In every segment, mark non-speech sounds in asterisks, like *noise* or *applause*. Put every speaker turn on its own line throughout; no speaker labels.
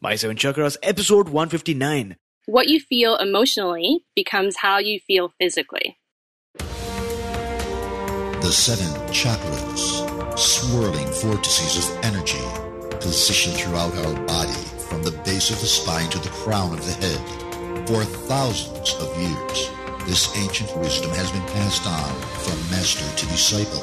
My Seven Chakras, episode 159.
What you feel emotionally becomes how you feel physically.
The seven chakras, swirling vortices of energy, positioned throughout our body from the base of the spine to the crown of the head. For thousands of years, this ancient wisdom has been passed on from master to disciple.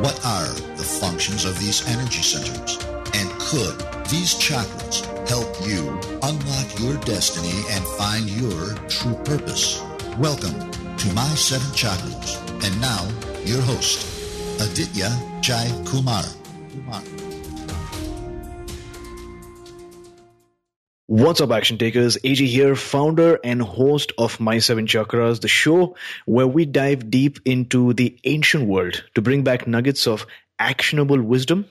What are the functions of these energy centers? And could these chakras help you unlock your destiny and find your true purpose. Welcome to My Seven Chakras. And now, your host, Aditya Jai Kumar. Kumar.
What's up, action takers? AJ here, founder and host of My Seven Chakras, the show where we dive deep into the ancient world to bring back nuggets of actionable wisdom.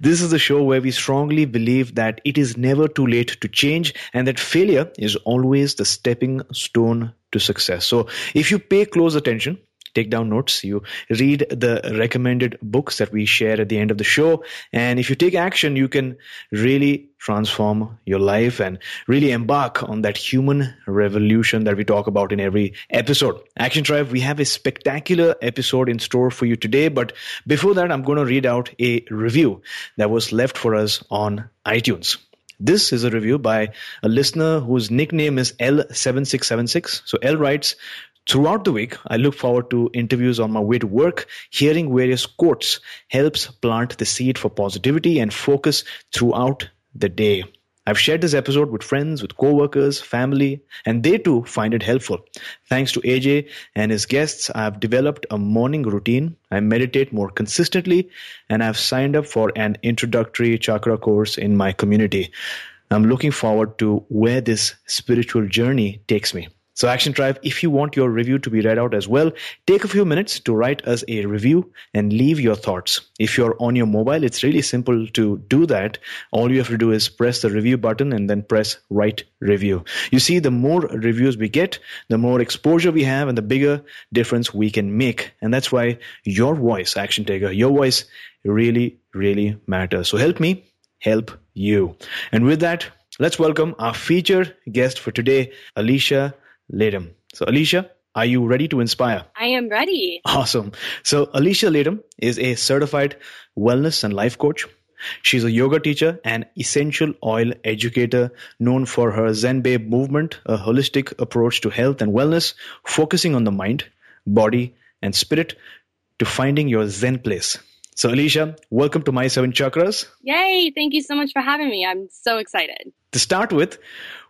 This is the show where we strongly believe that it is never too late to change and that failure is always the stepping stone to success. So if you pay close attention, take down notes, you read the recommended books that we share at the end of the show. And if you take action, you can really transform your life and really embark on that human revolution that we talk about in every episode. Action Tribe, we have a spectacular episode in store for you today. But before that, I'm going to read out a review that was left for us on iTunes. This is a review by a listener whose nickname is L7676. So L writes, Throughout the week, I look forward to interviews on my way to work. Hearing various quotes helps plant the seed for positivity and focus throughout the day. I've shared this episode with friends, with coworkers, family, and they too find it helpful. Thanks to AJ and his guests, I've developed a morning routine. I meditate more consistently, and I've signed up for an introductory chakra course in my community. I'm looking forward to where this spiritual journey takes me. So, Action Tribe, if you want your review to be read out as well, take a few minutes to write us a review and leave your thoughts. If you're on your mobile, it's really simple to do that. All you have to do is press the review button and then press write review. You see, the more reviews we get, the more exposure we have and the bigger difference we can make. And that's why your voice, Action Taker, your voice really, really matters. So help me help you. And with that, let's welcome our featured guest for today, Alicia Latham. So, Alicia, are you ready to inspire?
I am ready.
Awesome. So, Alicia Latham is a certified wellness and life coach. She's a yoga teacher and essential oil educator known for her Zen Babe movement, a holistic approach to health and wellness, focusing on the mind, body, and spirit to finding your Zen place. So, Alicia, welcome to My Seven Chakras.
Yay! Thank you so much for having me. I'm so excited.
To start with,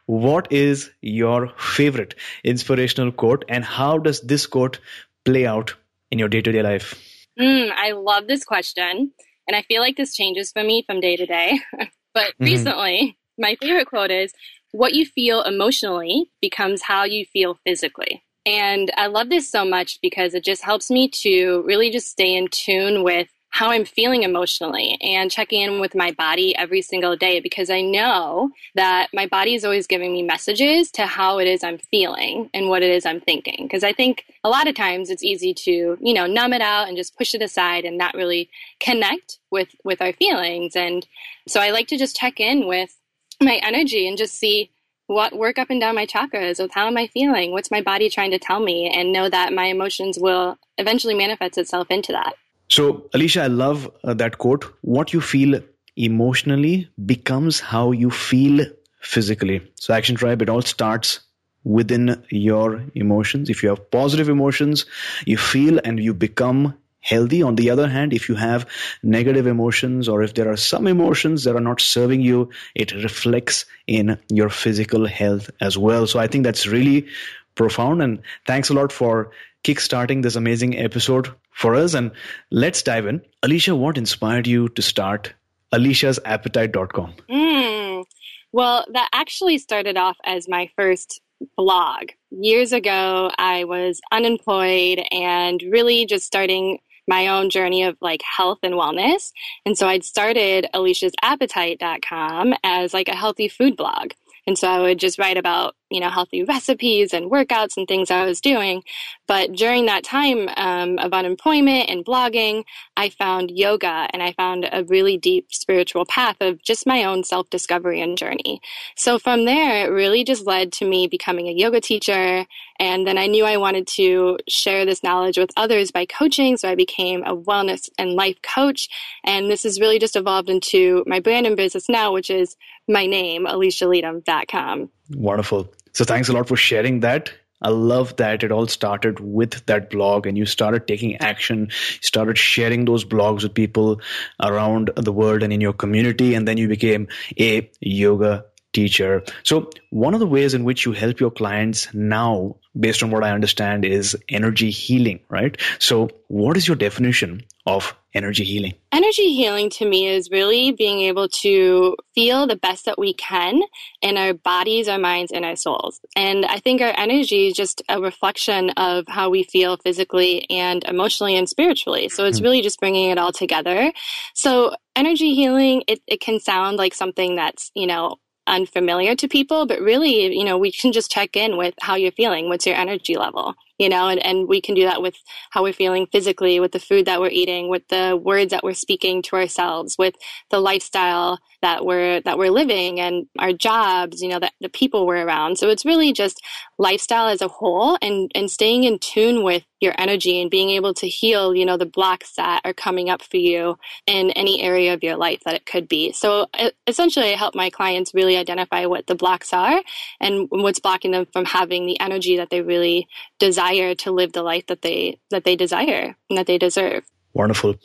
what is your favorite inspirational quote and how does this quote play out in your day-to-day life?
Mm, i love this question and i feel like this changes for me from day to day. *laughs* But mm-hmm. recently my favorite quote is what you feel emotionally becomes how you feel physically. And i love this so much because it just helps me to really just stay in tune with how I'm feeling emotionally and checking in with my body every single day because I know that my body is always giving me messages to how it is I'm feeling and what it is I'm thinking. Because I think a lot of times it's easy to, you know, numb it out and just push it aside and not really connect with with our feelings. And so I like to just check in with my energy and just see what work up and down my chakras with how am I feeling? What's my body trying to tell me? And know that my emotions will eventually manifest itself into that.
So, Alicia, I love uh, that quote. What you feel emotionally becomes how you feel physically. So, Action Tribe, it all starts within your emotions. If you have positive emotions, you feel and you become healthy. On the other hand, if you have negative emotions or if there are some emotions that are not serving you, it reflects in your physical health as well. So I think that's really profound. And thanks a lot for kickstarting this amazing episode for us. And let's dive in. Alicia, what inspired you to start aliciasappetite.com?
Mm, Well, that actually started off as my first blog. Years ago, I was unemployed and really just starting my own journey of like health and wellness. And so I'd started aliciasappetite.com as like a healthy food blog. And so I would just write about, you know, healthy recipes and workouts and things I was doing. But during that time um, of unemployment and blogging, I found yoga and I found a really deep spiritual path of just my own self discovery and journey. So from there, it really just led to me becoming a yoga teacher. And then I knew I wanted to share this knowledge with others by coaching. So I became a wellness and life coach. And this has really just evolved into my brand and business now, which is my name, alicialatham.com.
Wonderful. So thanks a lot for sharing that. I love that it all started with that blog and you started taking action, you started sharing those blogs with people around the world and in your community. And then you became a yoga teacher. So one of the ways in which you help your clients now, based on what I understand, is energy healing, right? So what is your definition of energy healing?
Energy healing to me is really being able to feel the best that we can in our bodies, our minds, and our souls. And I think our energy is just a reflection of how we feel physically and emotionally and spiritually. So it's hmm. really just bringing it all together. So energy healing, it, it can sound like something that's, you know, unfamiliar to people, but really, you know, we can just check in with how you're feeling. What's your energy level? You know, and, and we can do that with how we're feeling physically, with the food that we're eating, with the words that we're speaking to ourselves, with the lifestyle that we're that we're living and our jobs, you know, that the people we're around. So it's really just lifestyle as a whole and and staying in tune with your energy and being able to heal, you know, the blocks that are coming up for you in any area of your life that it could be. So essentially I help my clients really identify what the blocks are and what's blocking them from having the energy that they really desire to live the life that they that they desire and that they deserve.
Wonderful.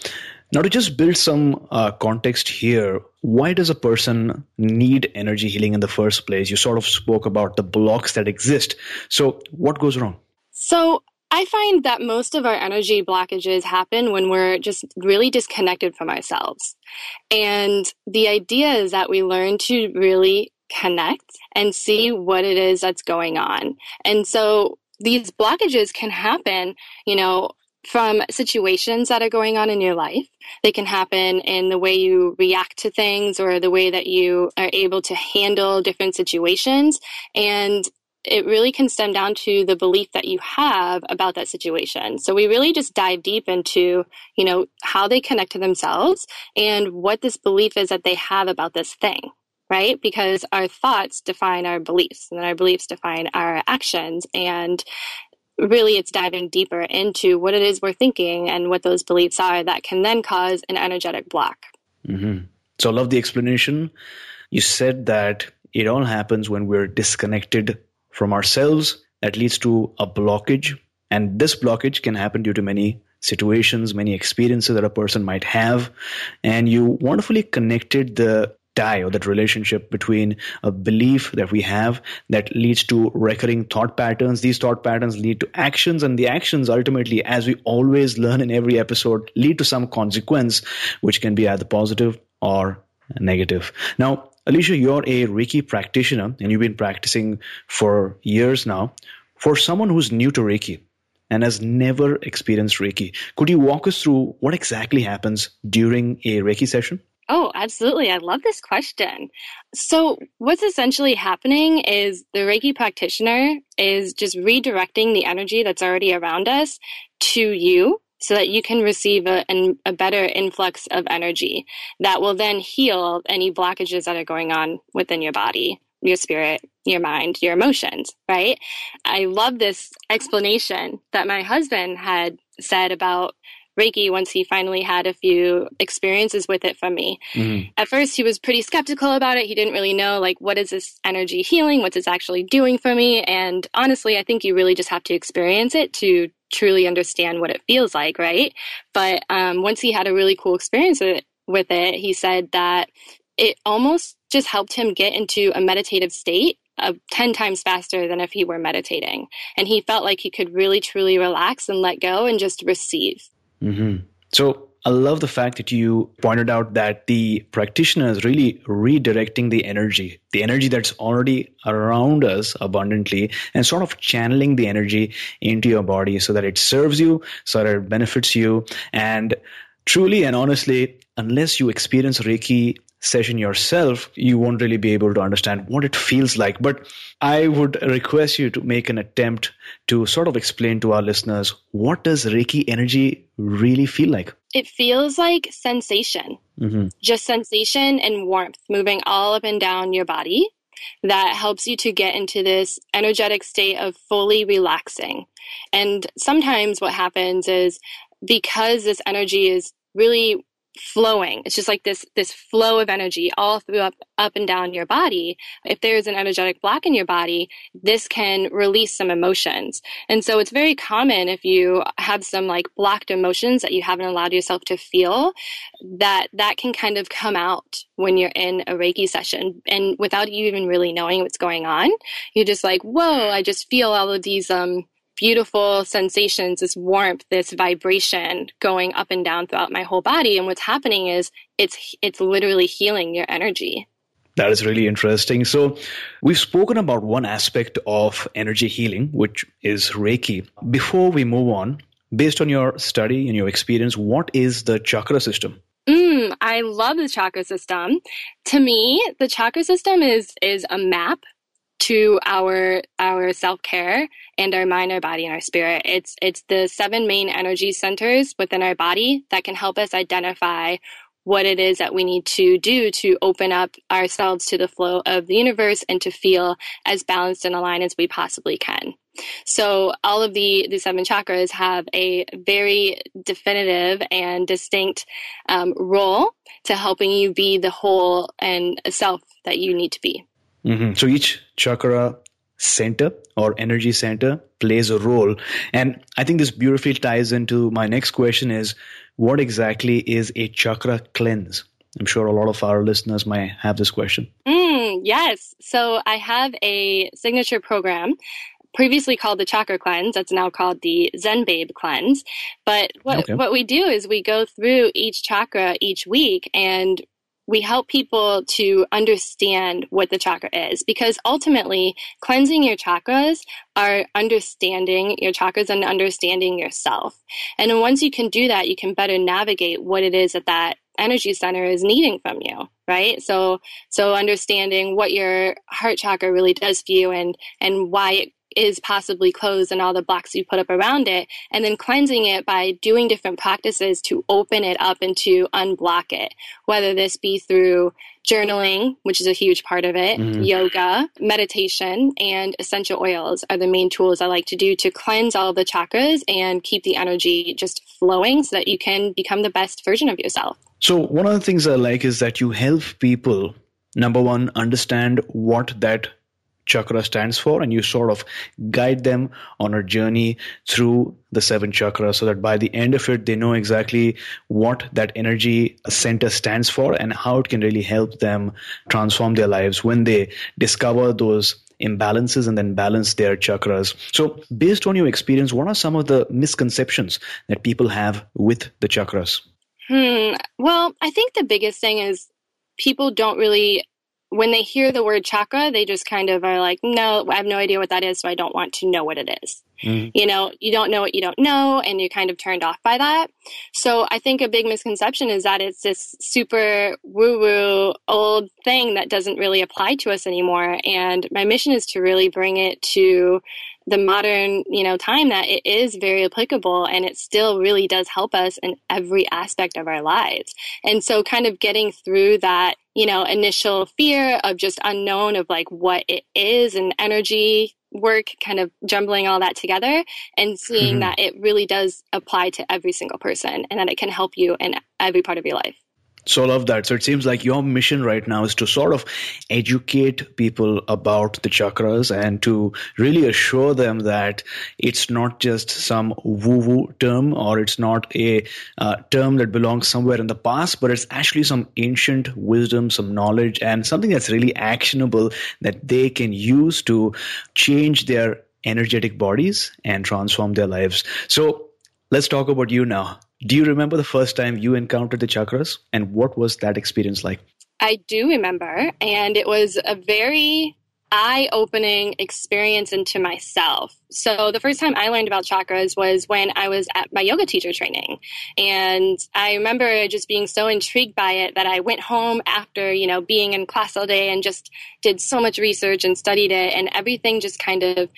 Now, to just build some uh, context here, why does a person need energy healing in the first place? You sort of spoke about the blocks that exist. So, what goes wrong?
So, I find that most of our energy blockages happen when we're just really disconnected from ourselves. And the idea is that we learn to really connect and see what it is that's going on. And so these blockages can happen, you know, from situations that are going on in your life. They can happen in the way you react to things or the way that you are able to handle different situations. And it really can stem down to the belief that you have about that situation. So we really just dive deep into, you know, how they connect to themselves and what this belief is that they have about this thing right? Because our thoughts define our beliefs and then our beliefs define our actions. And really it's diving deeper into what it is we're thinking and what those beliefs are that can then cause an energetic block.
Mm-hmm. So I love the explanation. You said that it all happens when we're disconnected from ourselves. That leads to a blockage. And this blockage can happen due to many situations, many experiences that a person might have. And you wonderfully connected the tie or that relationship between a belief that we have that leads to recurring thought patterns. These thought patterns lead to actions, and the actions ultimately, as we always learn in every episode, lead to some consequence, which can be either positive or negative. Now, Alicia, you're a Reiki practitioner and you've been practicing for years now. For someone who's new to Reiki, and has never experienced Reiki. Could you walk us through what exactly happens during a Reiki session?
Oh, absolutely. I love this question. So, what's essentially happening is the Reiki practitioner is just redirecting the energy that's already around us to you so that you can receive a, a better influx of energy that will then heal any blockages that are going on within your body, your spirit, your mind, your emotions, right? I love this explanation that my husband had said about Reiki once he finally had a few experiences with it from me. Mm-hmm. At first, he was pretty skeptical about it. He didn't really know, like, what is this energy healing? What's this actually doing for me? And honestly, I think you really just have to experience it to truly understand what it feels like, right? But um, once he had a really cool experience with it, he said that it almost just helped him get into a meditative state of 10 times faster than if he were meditating. And he felt like he could really truly relax and let go and just receive.
Mm-hmm. So I love the fact that you pointed out that the practitioner is really redirecting the energy, the energy that's already around us abundantly, and sort of channeling the energy into your body so that it serves you, so that it benefits you. And truly and honestly, unless you experience Reiki session yourself, you won't really be able to understand what it feels like. But I would request you to make an attempt to sort of explain to our listeners what does Reiki energy really feel like?
It feels like sensation, mm-hmm. just sensation and warmth moving all up and down your body that helps you to get into this energetic state of fully relaxing. And sometimes what happens is because this energy is really flowing. It's just like this this flow of energy all through up up and down your body. If there's an energetic block in your body, this can release some emotions. And so it's very common if you have some like blocked emotions that you haven't allowed yourself to feel that that can kind of come out when you're in a Reiki session and without you even really knowing what's going on. You're just like, "Whoa, I just feel all of these um beautiful sensations, this warmth, this vibration going up and down throughout my whole body. And what's happening is it's it's literally healing your energy.
That is really interesting. So, we've spoken about one aspect of energy healing, which is Reiki. Before we move on, based on your study and your experience, what is the chakra system?
Mm, I love the chakra system. To me, the chakra system is is a map to our our self-care and our mind our body and our spirit it's it's the seven main energy centers within our body that can help us identify what it is that we need to do to open up ourselves to the flow of the universe and to feel as balanced and aligned as we possibly can. So all of the, the seven chakras have a very definitive and distinct um, role to helping you be the whole and self that you need to be.
Mm-hmm. So each chakra center or energy center plays a role. And I think this beautifully ties into my next question is what exactly is a chakra cleanse? I'm sure a lot of our listeners might have this question.
Mm, yes. So I have a signature program previously called the chakra cleanse that's now called the zen babe cleanse but what, okay. what we do is we go through each chakra each week and we help people to understand what the chakra is because ultimately cleansing your chakras are understanding your chakras and understanding yourself. And once you can do that, you can better navigate what it is that that energy center is needing from you right so so understanding what your heart chakra really does for you and and why it is possibly closed and all the blocks you put up around it, and then cleansing it by doing different practices to open it up and to unblock it, whether this be through journaling, which is a huge part of it, mm-hmm. yoga, meditation, and essential oils are the main tools I like to do to cleanse all the chakras and keep the energy just flowing so that you can become the best version of yourself.
So, one of the things I like is that you help people, number one, understand what that chakra stands for and you sort of guide them on a journey through the seven chakras so that by the end of it they know exactly what that energy center stands for and how it can really help them transform their lives when they discover those imbalances and then balance their chakras. So, based on your experience, what are some of the misconceptions that people have with the chakras?
Hmm. Well, I think the biggest thing is people don't really when they hear the word chakra, they just kind of are like, no, I have no idea what that is, so I don't want to know what it is. Mm-hmm. You know, you don't know what you don't know, and you're kind of turned off by that. So I think a big misconception is that it's this super woo woo old thing that doesn't really apply to us anymore. And my mission is to really bring it to the modern you know time that it is very applicable and it still really does help us in every aspect of our lives and so kind of getting through that you know initial fear of just unknown of like what it is and energy work kind of jumbling all that together and seeing mm-hmm. that it really does apply to every single person and that it can help you in every part of your life
so love that. So it seems like your mission right now is to sort of educate people about the chakras and to really assure them that it's not just some woo-woo term or it's not a uh, term that belongs somewhere in the past, but it's actually some ancient wisdom, some knowledge, and something that's really actionable that they can use to change their energetic bodies and transform their lives. So let's talk about you now. Do you remember the first time you encountered the chakras and what was that experience like?
I do remember, and it was a very eye opening experience into myself. So, the first time I learned about chakras was when I was at my yoga teacher training. And I remember just being so intrigued by it that I went home after, you know, being in class all day and just did so much research and studied it. And everything just kind of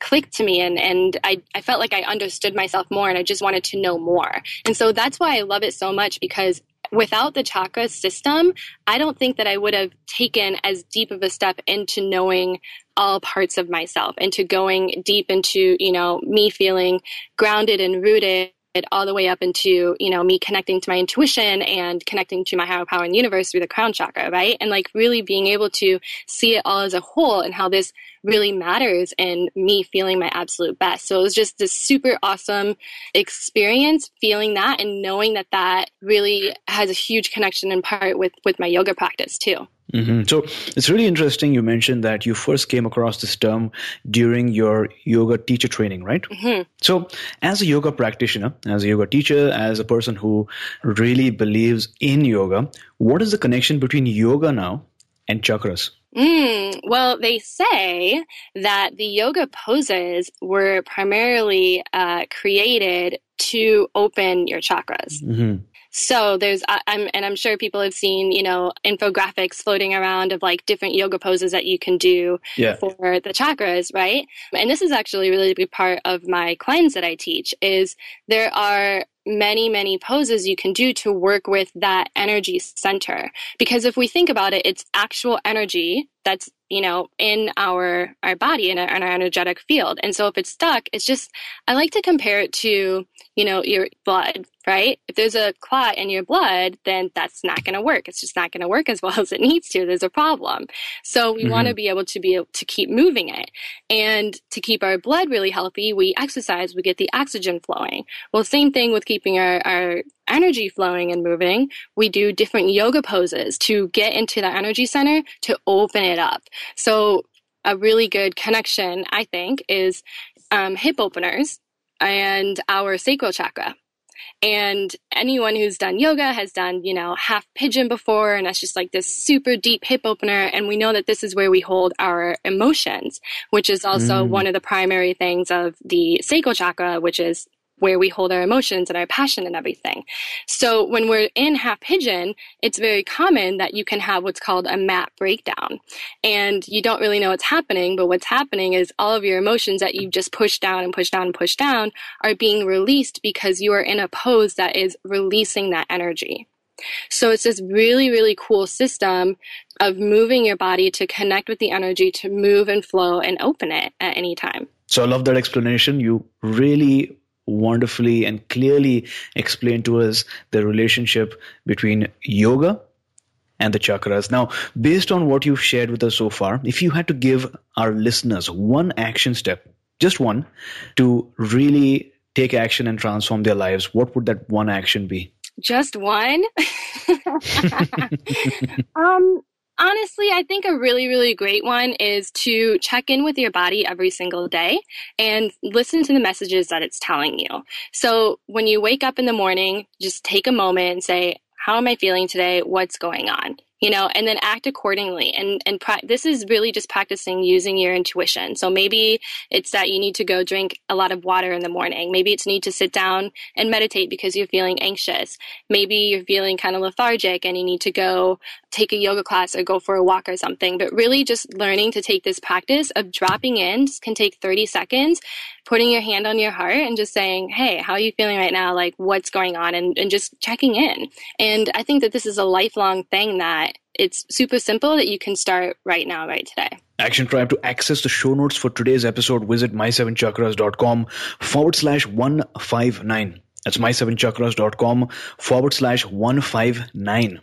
clicked to me and, and I, I felt like I understood myself more and I just wanted to know more. And so that's why I love it so much because without the chakra system, I don't think that I would have taken as deep of a step into knowing all parts of myself, into going deep into, you know, me feeling grounded and rooted all the way up into you know me connecting to my intuition and connecting to my higher power in the universe through the crown chakra right and like really being able to see it all as a whole and how this really matters and me feeling my absolute best. So it was just this super awesome experience feeling that and knowing that that really has a huge connection in part with, with my yoga practice too.
Mm-hmm. So it's really interesting. You mentioned that you first came across this term during your yoga teacher training, right?
Mm-hmm.
So, as a yoga practitioner, as a yoga teacher, as a person who really believes in yoga, what is the connection between yoga now and chakras?
Mm, well, they say that the yoga poses were primarily uh, created to open your chakras.
Mm-hmm.
So there's, I'm, and I'm sure people have seen, you know, infographics floating around of like different yoga poses that you can do
yeah.
for the chakras, right? And this is actually a really big part of my cleanse that I teach is there are many, many poses you can do to work with that energy center. Because if we think about it, it's actual energy that's you know in our our body in our, in our energetic field. And so if it's stuck it's just i like to compare it to you know your blood right? If there's a clot in your blood then that's not going to work. It's just not going to work as *laughs* well as it needs to. There's a problem. So we mm-hmm. want to be able to be able to keep moving it. And to keep our blood really healthy we exercise we get the oxygen flowing. Well same thing with keeping our, our energy flowing and moving, we do different yoga poses to get into the energy center to open it up. So a really good connection, I think, is um, hip openers and our sacral chakra. And anyone who's done yoga has done, you know, half pigeon before, and that's just like this super deep hip opener. And we know that this is where we hold our emotions, which is also mm. one of the primary things of the sacral chakra, which is where we hold our emotions and our passion and everything. So when we're in half pigeon, it's very common that you can have what's called a mat breakdown. And you don't really know what's happening, but what's happening is all of your emotions that you've just pushed down and pushed down and pushed down are being released because you are in a pose that is releasing that energy. So it's this really, really cool system of moving your body to connect with the energy to move and flow and open it at any time.
So I love that explanation. You really wonderfully and clearly explained to us the relationship between yoga and the chakras. Now, based on what you've shared with us so far, if you had to give our listeners one action step, just one, to really take action and transform their lives, what would that one action be?
Just one? *laughs* *laughs* um, Honestly, I think a really, really great one is to check in with your body every single day and listen to the messages that it's telling you. So when you wake up in the morning, just take a moment and say, how am I feeling today? What's going on? You know and then act accordingly and and pra- this is really just practicing using your intuition so maybe it's that you need to go drink a lot of water in the morning maybe it's need to sit down and meditate because you're feeling anxious maybe you're feeling kind of lethargic and you need to go take a yoga class or go for a walk or something but really just learning to take this practice of dropping in can take 30 seconds putting your hand on your heart and just saying, Hey, how are you feeling right now? Like, what's going on? And, and just checking in. And I think that this is a lifelong thing that it's super simple that you can start right now, right today.
Action Tribe to access the show notes for today's episode, visit my7chakras.com forward slash 159. That's my7chakras.com forward slash 159.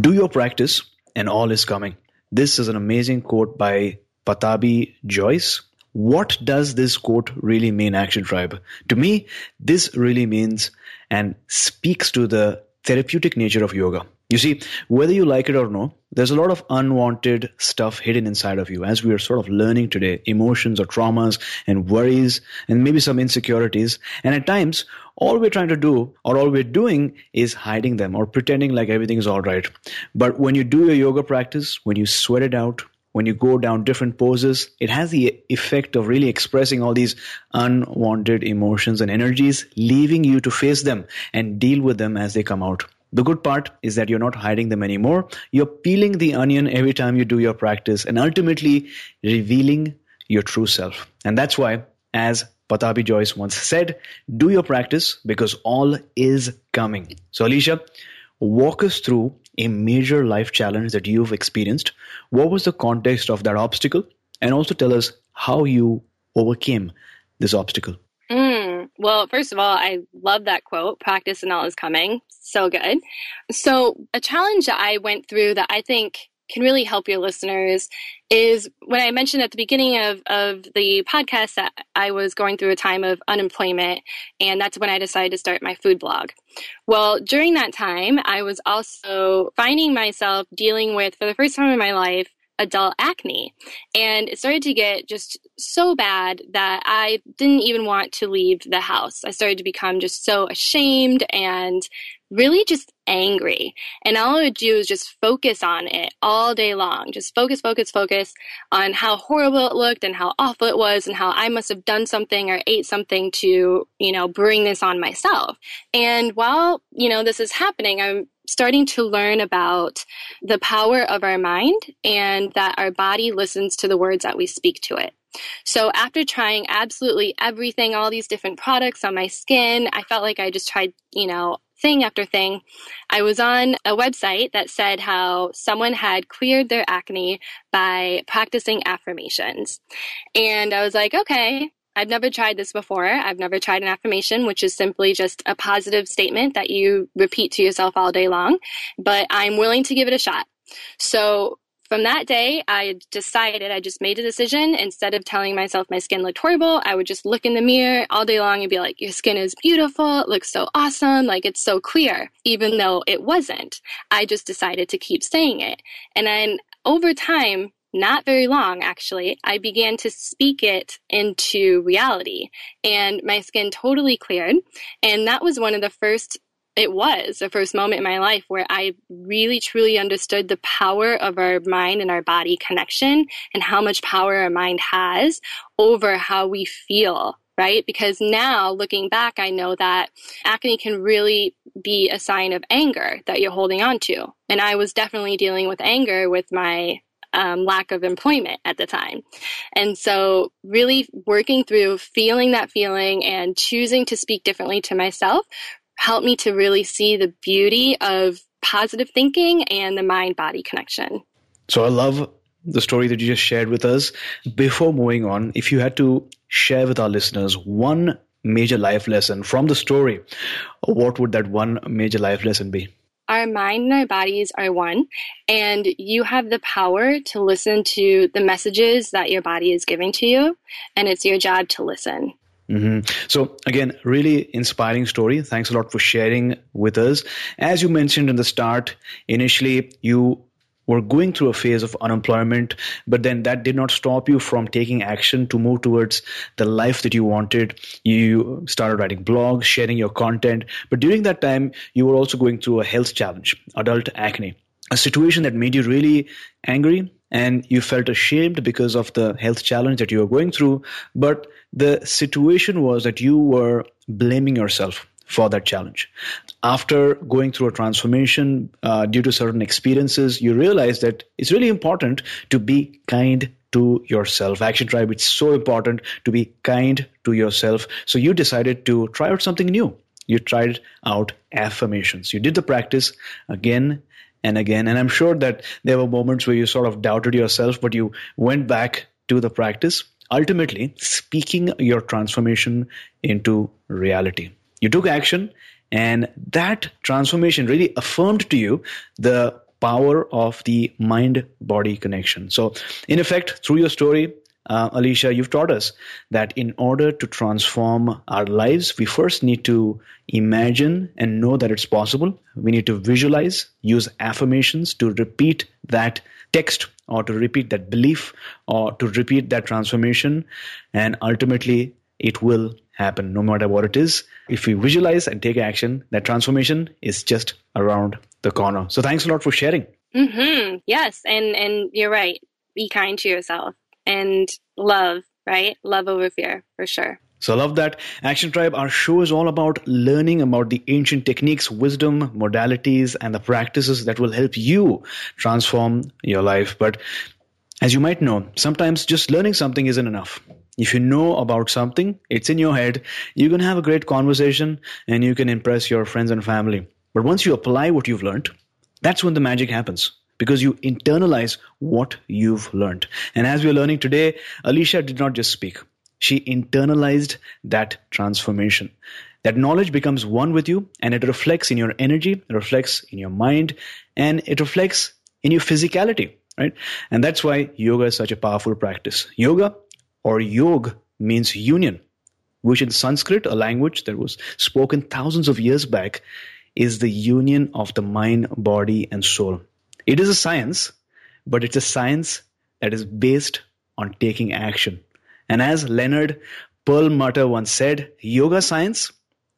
Do your practice and all is coming. This is an amazing quote by Pattabhi Jois. What does this quote really mean, Action Tribe? To me, this really means and speaks to the therapeutic nature of yoga. You see, whether you like it or no, there's a lot of unwanted stuff hidden inside of you as we are sort of learning today emotions or traumas and worries and maybe some insecurities. And at times, all we're trying to do or all we're doing is hiding them or pretending like everything is all right. But when you do your yoga practice, when you sweat it out, when you go down different poses, it has the effect of really expressing all these unwanted emotions and energies, leaving you to face them and deal with them as they come out. The good part is that you're not hiding them anymore. You're peeling the onion every time you do your practice and ultimately revealing your true self. And that's why, as Pattabhi Jois once said, do your practice because all is coming. So, Alicia, walk us through a major life challenge that you've experienced. What was the context of that obstacle? And also tell us how you overcame this obstacle.
Mm, well, first of all, I love that quote practice and all is coming. So good. So, a challenge that I went through that I think can really help your listeners is when I mentioned at the beginning of, of the podcast that I was going through a time of unemployment, and that's when I decided to start my food blog. Well, during that time, I was also finding myself dealing with, for the first time in my life, adult acne. And it started to get just so bad that I didn't even want to leave the house. I started to become just so ashamed and really just angry. And all I would do is just focus on it all day long. Just focus, focus, focus on how horrible it looked and how awful it was and how I must have done something or ate something to, you know, bring this on myself. And while, you know, this is happening, I'm starting to learn about the power of our mind and that our body listens to the words that we speak to it. So after trying absolutely everything, all these different products on my skin, I felt like I just tried, you know, thing after thing. I was on a website that said how someone had cleared their acne by practicing affirmations. And I was like, okay, I've never tried this before. I've never tried an affirmation, which is simply just a positive statement that you repeat to yourself all day long, but I'm willing to give it a shot. So from that day, I decided, I just made a decision. Instead of telling myself my skin looked horrible, I would just look in the mirror all day long and be like, your skin is beautiful. It looks so awesome. Like it's so clear, even though it wasn't. I just decided to keep saying it. And then over time, not very long actually, I began to speak it into reality and my skin totally cleared. And that was one of the first it was the first moment in my life where I really truly understood the power of our mind and our body connection and how much power our mind has over how we feel right? Because now looking back, I know that acne can really be a sign of anger that you're holding on to. And I was definitely dealing with anger with my um, lack of employment at the time. And so, really working through feeling that feeling and choosing to speak differently to myself helped me to really see the beauty of positive thinking and the mind body connection.
So, I love the story that you just shared with us. Before moving on, if you had to share with our listeners one major life lesson from the story, what would that one major life lesson be?
our mind and our bodies are one, and you have the power to listen to the messages that your body is giving to you, and it's your job to listen.
Mm-hmm. So again, really inspiring story. Thanks a lot for sharing with us. As you mentioned in the start, initially you were going through a phase of unemployment, but then that did not stop you from taking action to move towards the life that you wanted. You started writing blogs, sharing your content, but during that time, you were also going through a health challenge, adult acne, a situation that made you really angry and you felt ashamed because of the health challenge that you were going through. But the situation was that you were blaming yourself for that challenge. After going through a transformation uh, due to certain experiences, you realize that it's really important to be kind to yourself. Action Tribe, it's so important to be kind to yourself. So you decided to try out something new. You tried out affirmations. You did the practice again and again. And I'm sure that there were moments where you sort of doubted yourself, but you went back to the practice, ultimately speaking your transformation into reality. You took action, and that transformation really affirmed to you the power of the mind body connection. So, in effect, through your story, uh, Alicia, you've taught us that in order to transform our lives, we first need to imagine and know that it's possible. We need to visualize, use affirmations to repeat that text or to repeat that belief or to repeat that transformation. And ultimately, it will happen no matter what it is. If we visualize and take action, that transformation is just around the corner. So thanks a lot for sharing.
Mm-hmm. Yes, and and you're right. Be kind to yourself and love, right? Love over fear, for sure.
So I love that. Action Tribe, our show is all about learning about the ancient techniques, wisdom, modalities, and the practices that will help you transform your life. But as you might know, sometimes just learning something isn't enough. If you know about something, it's in your head, you can have a great conversation and you can impress your friends and family. But once you apply what you've learned, that's when the magic happens because you internalize what you've learned. And as we're learning today, Alicia did not just speak. She internalized that transformation. That knowledge becomes one with you and it reflects in your energy, it reflects in your mind, and it reflects in your physicality, right? And that's why yoga is such a powerful practice. Yoga or yog means union, which in Sanskrit, a language that was spoken thousands of years back, is the union of the mind, body, and soul. It is a science, but it's a science that is based on taking action. And as Leonard Perlmutter once said, yoga science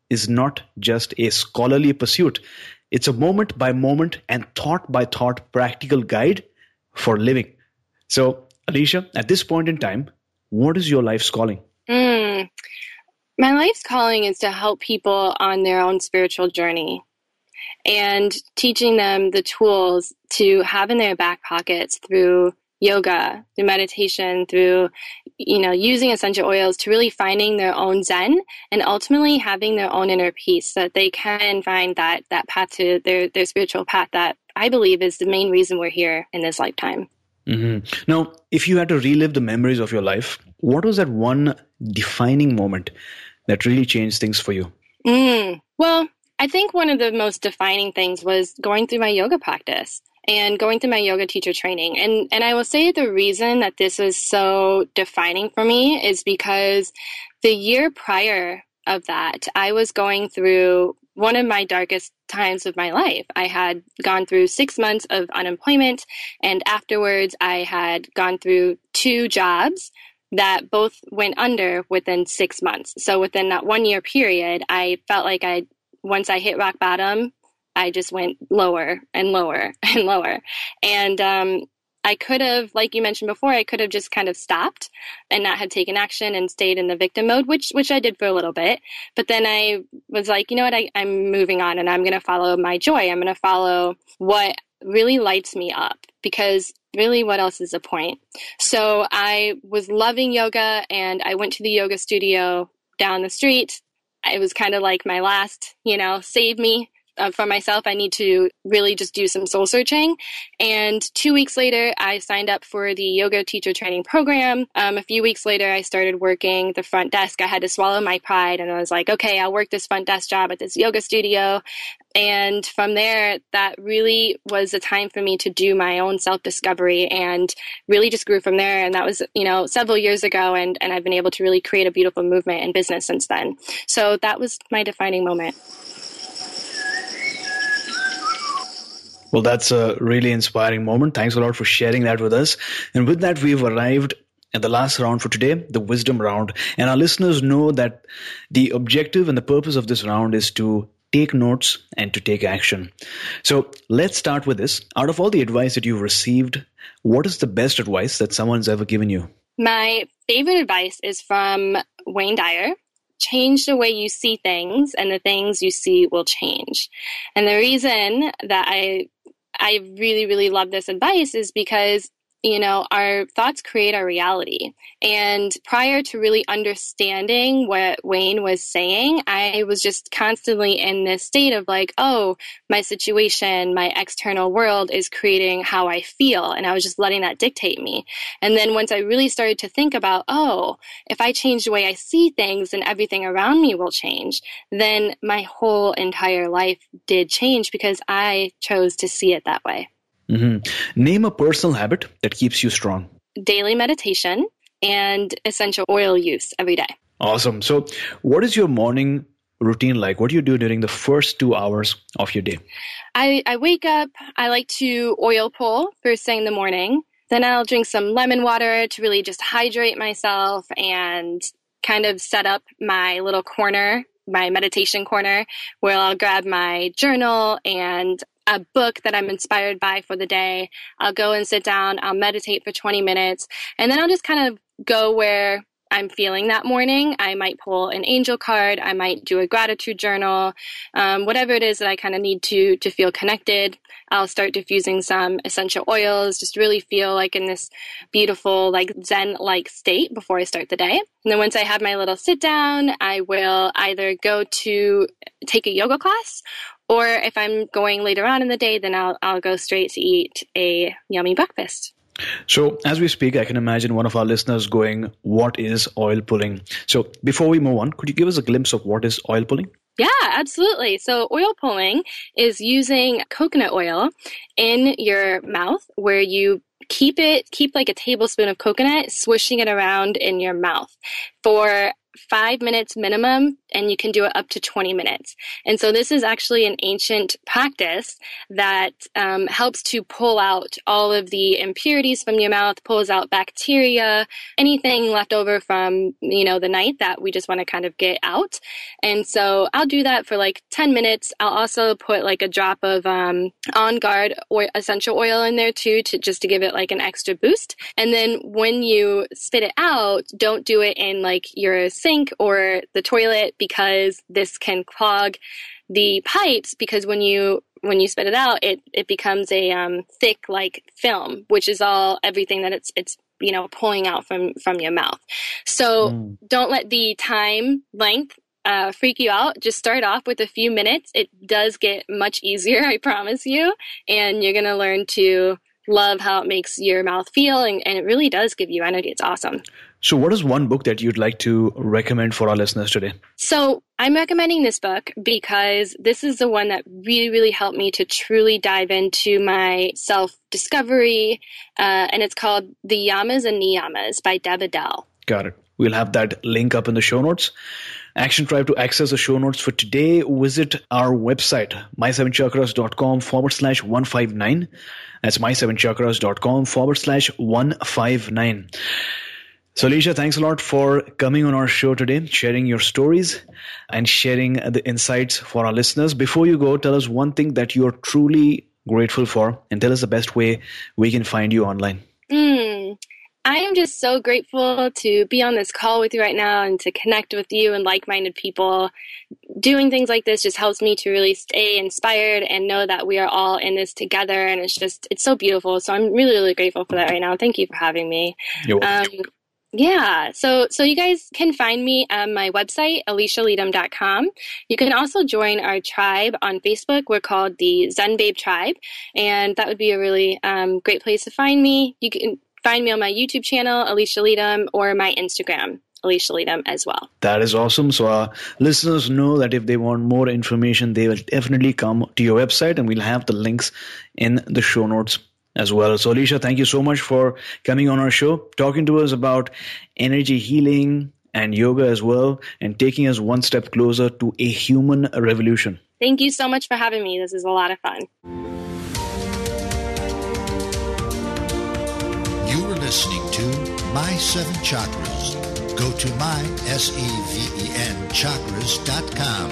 is not just a scholarly pursuit. It's a moment by moment and thought by thought practical guide for living. So, Alicia, at this point in time, what is your life's calling?
Mm. My life's calling is to help people on their own spiritual journey and teaching them the tools to have in their back pockets through yoga, through meditation, through you know using essential oils to really finding their own zen and ultimately having their own inner peace so that they can find that that path to their their spiritual path that I believe is the main reason we're here in this lifetime.
Mm-hmm. Now, if you had to relive the memories of your life, what was that one defining moment that really changed things for you?
Mm, well, I think one of the most defining things was going through my yoga practice and going through my yoga teacher training. And and I will say the reason that this was so defining for me is because the year prior of that, I was going through one of my darkest times of my life. I had gone through six months of unemployment, and afterwards, I had gone through two jobs that both went under within six months. So within that one year period, I felt like I once I hit rock bottom, I just went lower and lower *laughs* and lower. And um, I could have, like you mentioned before, I could have just kind of stopped and not had taken action and stayed in the victim mode, which which I did for a little bit. But then I was like, you know what, I, I'm moving on and I'm going to follow my joy. I'm going to follow what really lights me up because really what else is the point so i was loving yoga and i went to the yoga studio down the street it was kind of like my last, you know, save me uh, for myself. I need to really just do some soul searching. And two weeks later, I signed up for the yoga teacher training program. Um, a few weeks later, I started working the front desk. I had to swallow my pride and I was like, okay, I'll work this front desk job at this yoga studio. And from there, that really was a time for me to do my own self discovery and really just grew from there. And that was, you know, several years ago. And, and I've been able to really create a beautiful movement in business since then. So that was my defining moment.
Well, that's a really inspiring moment. Thanks a lot for sharing that with us. And with that, we've arrived at the last round for today, the wisdom round. And our listeners know that the objective and the purpose of this round is to take notes and to take action. So let's start with this. Out of all the advice that you've received, what is the best advice that someone's ever given you?
My favorite advice is from Wayne Dyer. Change the way you see things, and the things you see will change. And the reason that I I really, really love this advice is because you know, our thoughts create our reality. And prior to really understanding what Wayne was saying, I was just constantly in this state of like, oh, my situation, my external world is creating how I feel. And I was just letting that dictate me. And then once I really started to think about, oh, if I change the way I see things, then everything around me will change, then my whole entire life did change because I chose to see it that way.
Mm-hmm. Name a personal habit that keeps you strong.
Daily meditation and essential oil use every day.
Awesome. So, what is your morning routine like? What do you do during the first two hours of your day?
I, I wake up, I like to oil pull first thing in the morning. Then I'll drink some lemon water to really just hydrate myself and kind of set up my little corner, my meditation corner, where I'll grab my journal and a book that I'm inspired by for the day. I'll go and sit down, I'll meditate for 20 minutes, and then I'll just kind of go where I'm feeling that morning. I might pull an angel card. I might do a gratitude journal, um, whatever it is that I kind of need to to feel connected. I'll start diffusing some essential oils, just really feel like in this beautiful, like Zen like state before I start the day. And then once I have my little sit down, I will either go to take a yoga class or if I'm going later on in the day, then I'll, I'll go straight to eat a yummy breakfast.
So, as we speak, I can imagine one of our listeners going, What is oil pulling? So, before we move on, could you give us a glimpse of what is oil pulling?
Yeah, absolutely. So, oil pulling is using coconut oil in your mouth where you keep it, keep like a tablespoon of coconut, swishing it around in your mouth for five minutes minimum, and you can do it up to 20 minutes. And so this is actually an ancient practice that um, helps to pull out all of the impurities from your mouth, pulls out bacteria, anything left over from, you know, the night that we just want to kind of get out. And so I'll do that for like 10 minutes. I'll also put like a drop of um, on guard or essential oil in there too, to just to give it like an extra boost. And then when you spit it out, don't do it in like your sink or the toilet because this can clog the pipes because when you when you spit it out it it becomes a um, thick like film which is all everything that it's it's you know pulling out from from your mouth. So mm. don't let the time length uh, freak you out. Just start off with a few minutes. It does get much easier *laughs* i promise you. And you're gonna learn to love how it makes your mouth feel and, and it really does give you energy. It's awesome
so, what is one book that you'd like to recommend for our listeners today?
So, I'm recommending this book because this is the one that really, really helped me to truly dive into my self discovery. Uh, and it's called The Yamas and Niyamas by Deb Adele.
Got it. We'll have that link up in the show notes. Action Tribe to access the show notes for today, visit our website, my7chakras.com forward slash 159. That's my7chakras.com forward slash 159. So, Alicia, thanks a lot for coming on our show today, sharing your stories and sharing the insights for our listeners. Before you go, tell us one thing that you're truly grateful for and tell us the best way we can find you online.
Mm, I am just so grateful to be on this call with you right now and to connect with you and like minded people. Doing things like this just helps me to really stay inspired and know that we are all in this together. And it's just, it's so beautiful. So I'm really, really grateful for that right now. Thank you for having me.
You're welcome. Um,
yeah, so so you guys can find me on my website, alicialatham.com. You can also join our tribe on Facebook. We're called the Zen Babe Tribe, and that would be a really um, great place to find me. You can find me on my YouTube channel, Alicia Latham, or my Instagram, Alicia Latham, as well.
That is awesome. So our listeners know that if they want more information, they will definitely come to your website, and we'll have the links in the show notes as well. So, Alicia, thank you so much for coming on our show, talking to us about energy healing and yoga as well, and taking us one step closer to a human revolution.
Thank you so much for having me. This is a lot of fun.
You were listening to My Seven Chakras. Go to my, S-E-V-E-N, chakras.com.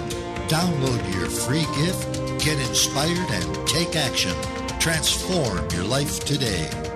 Download your free gift, get inspired, and take action. Transform your life today.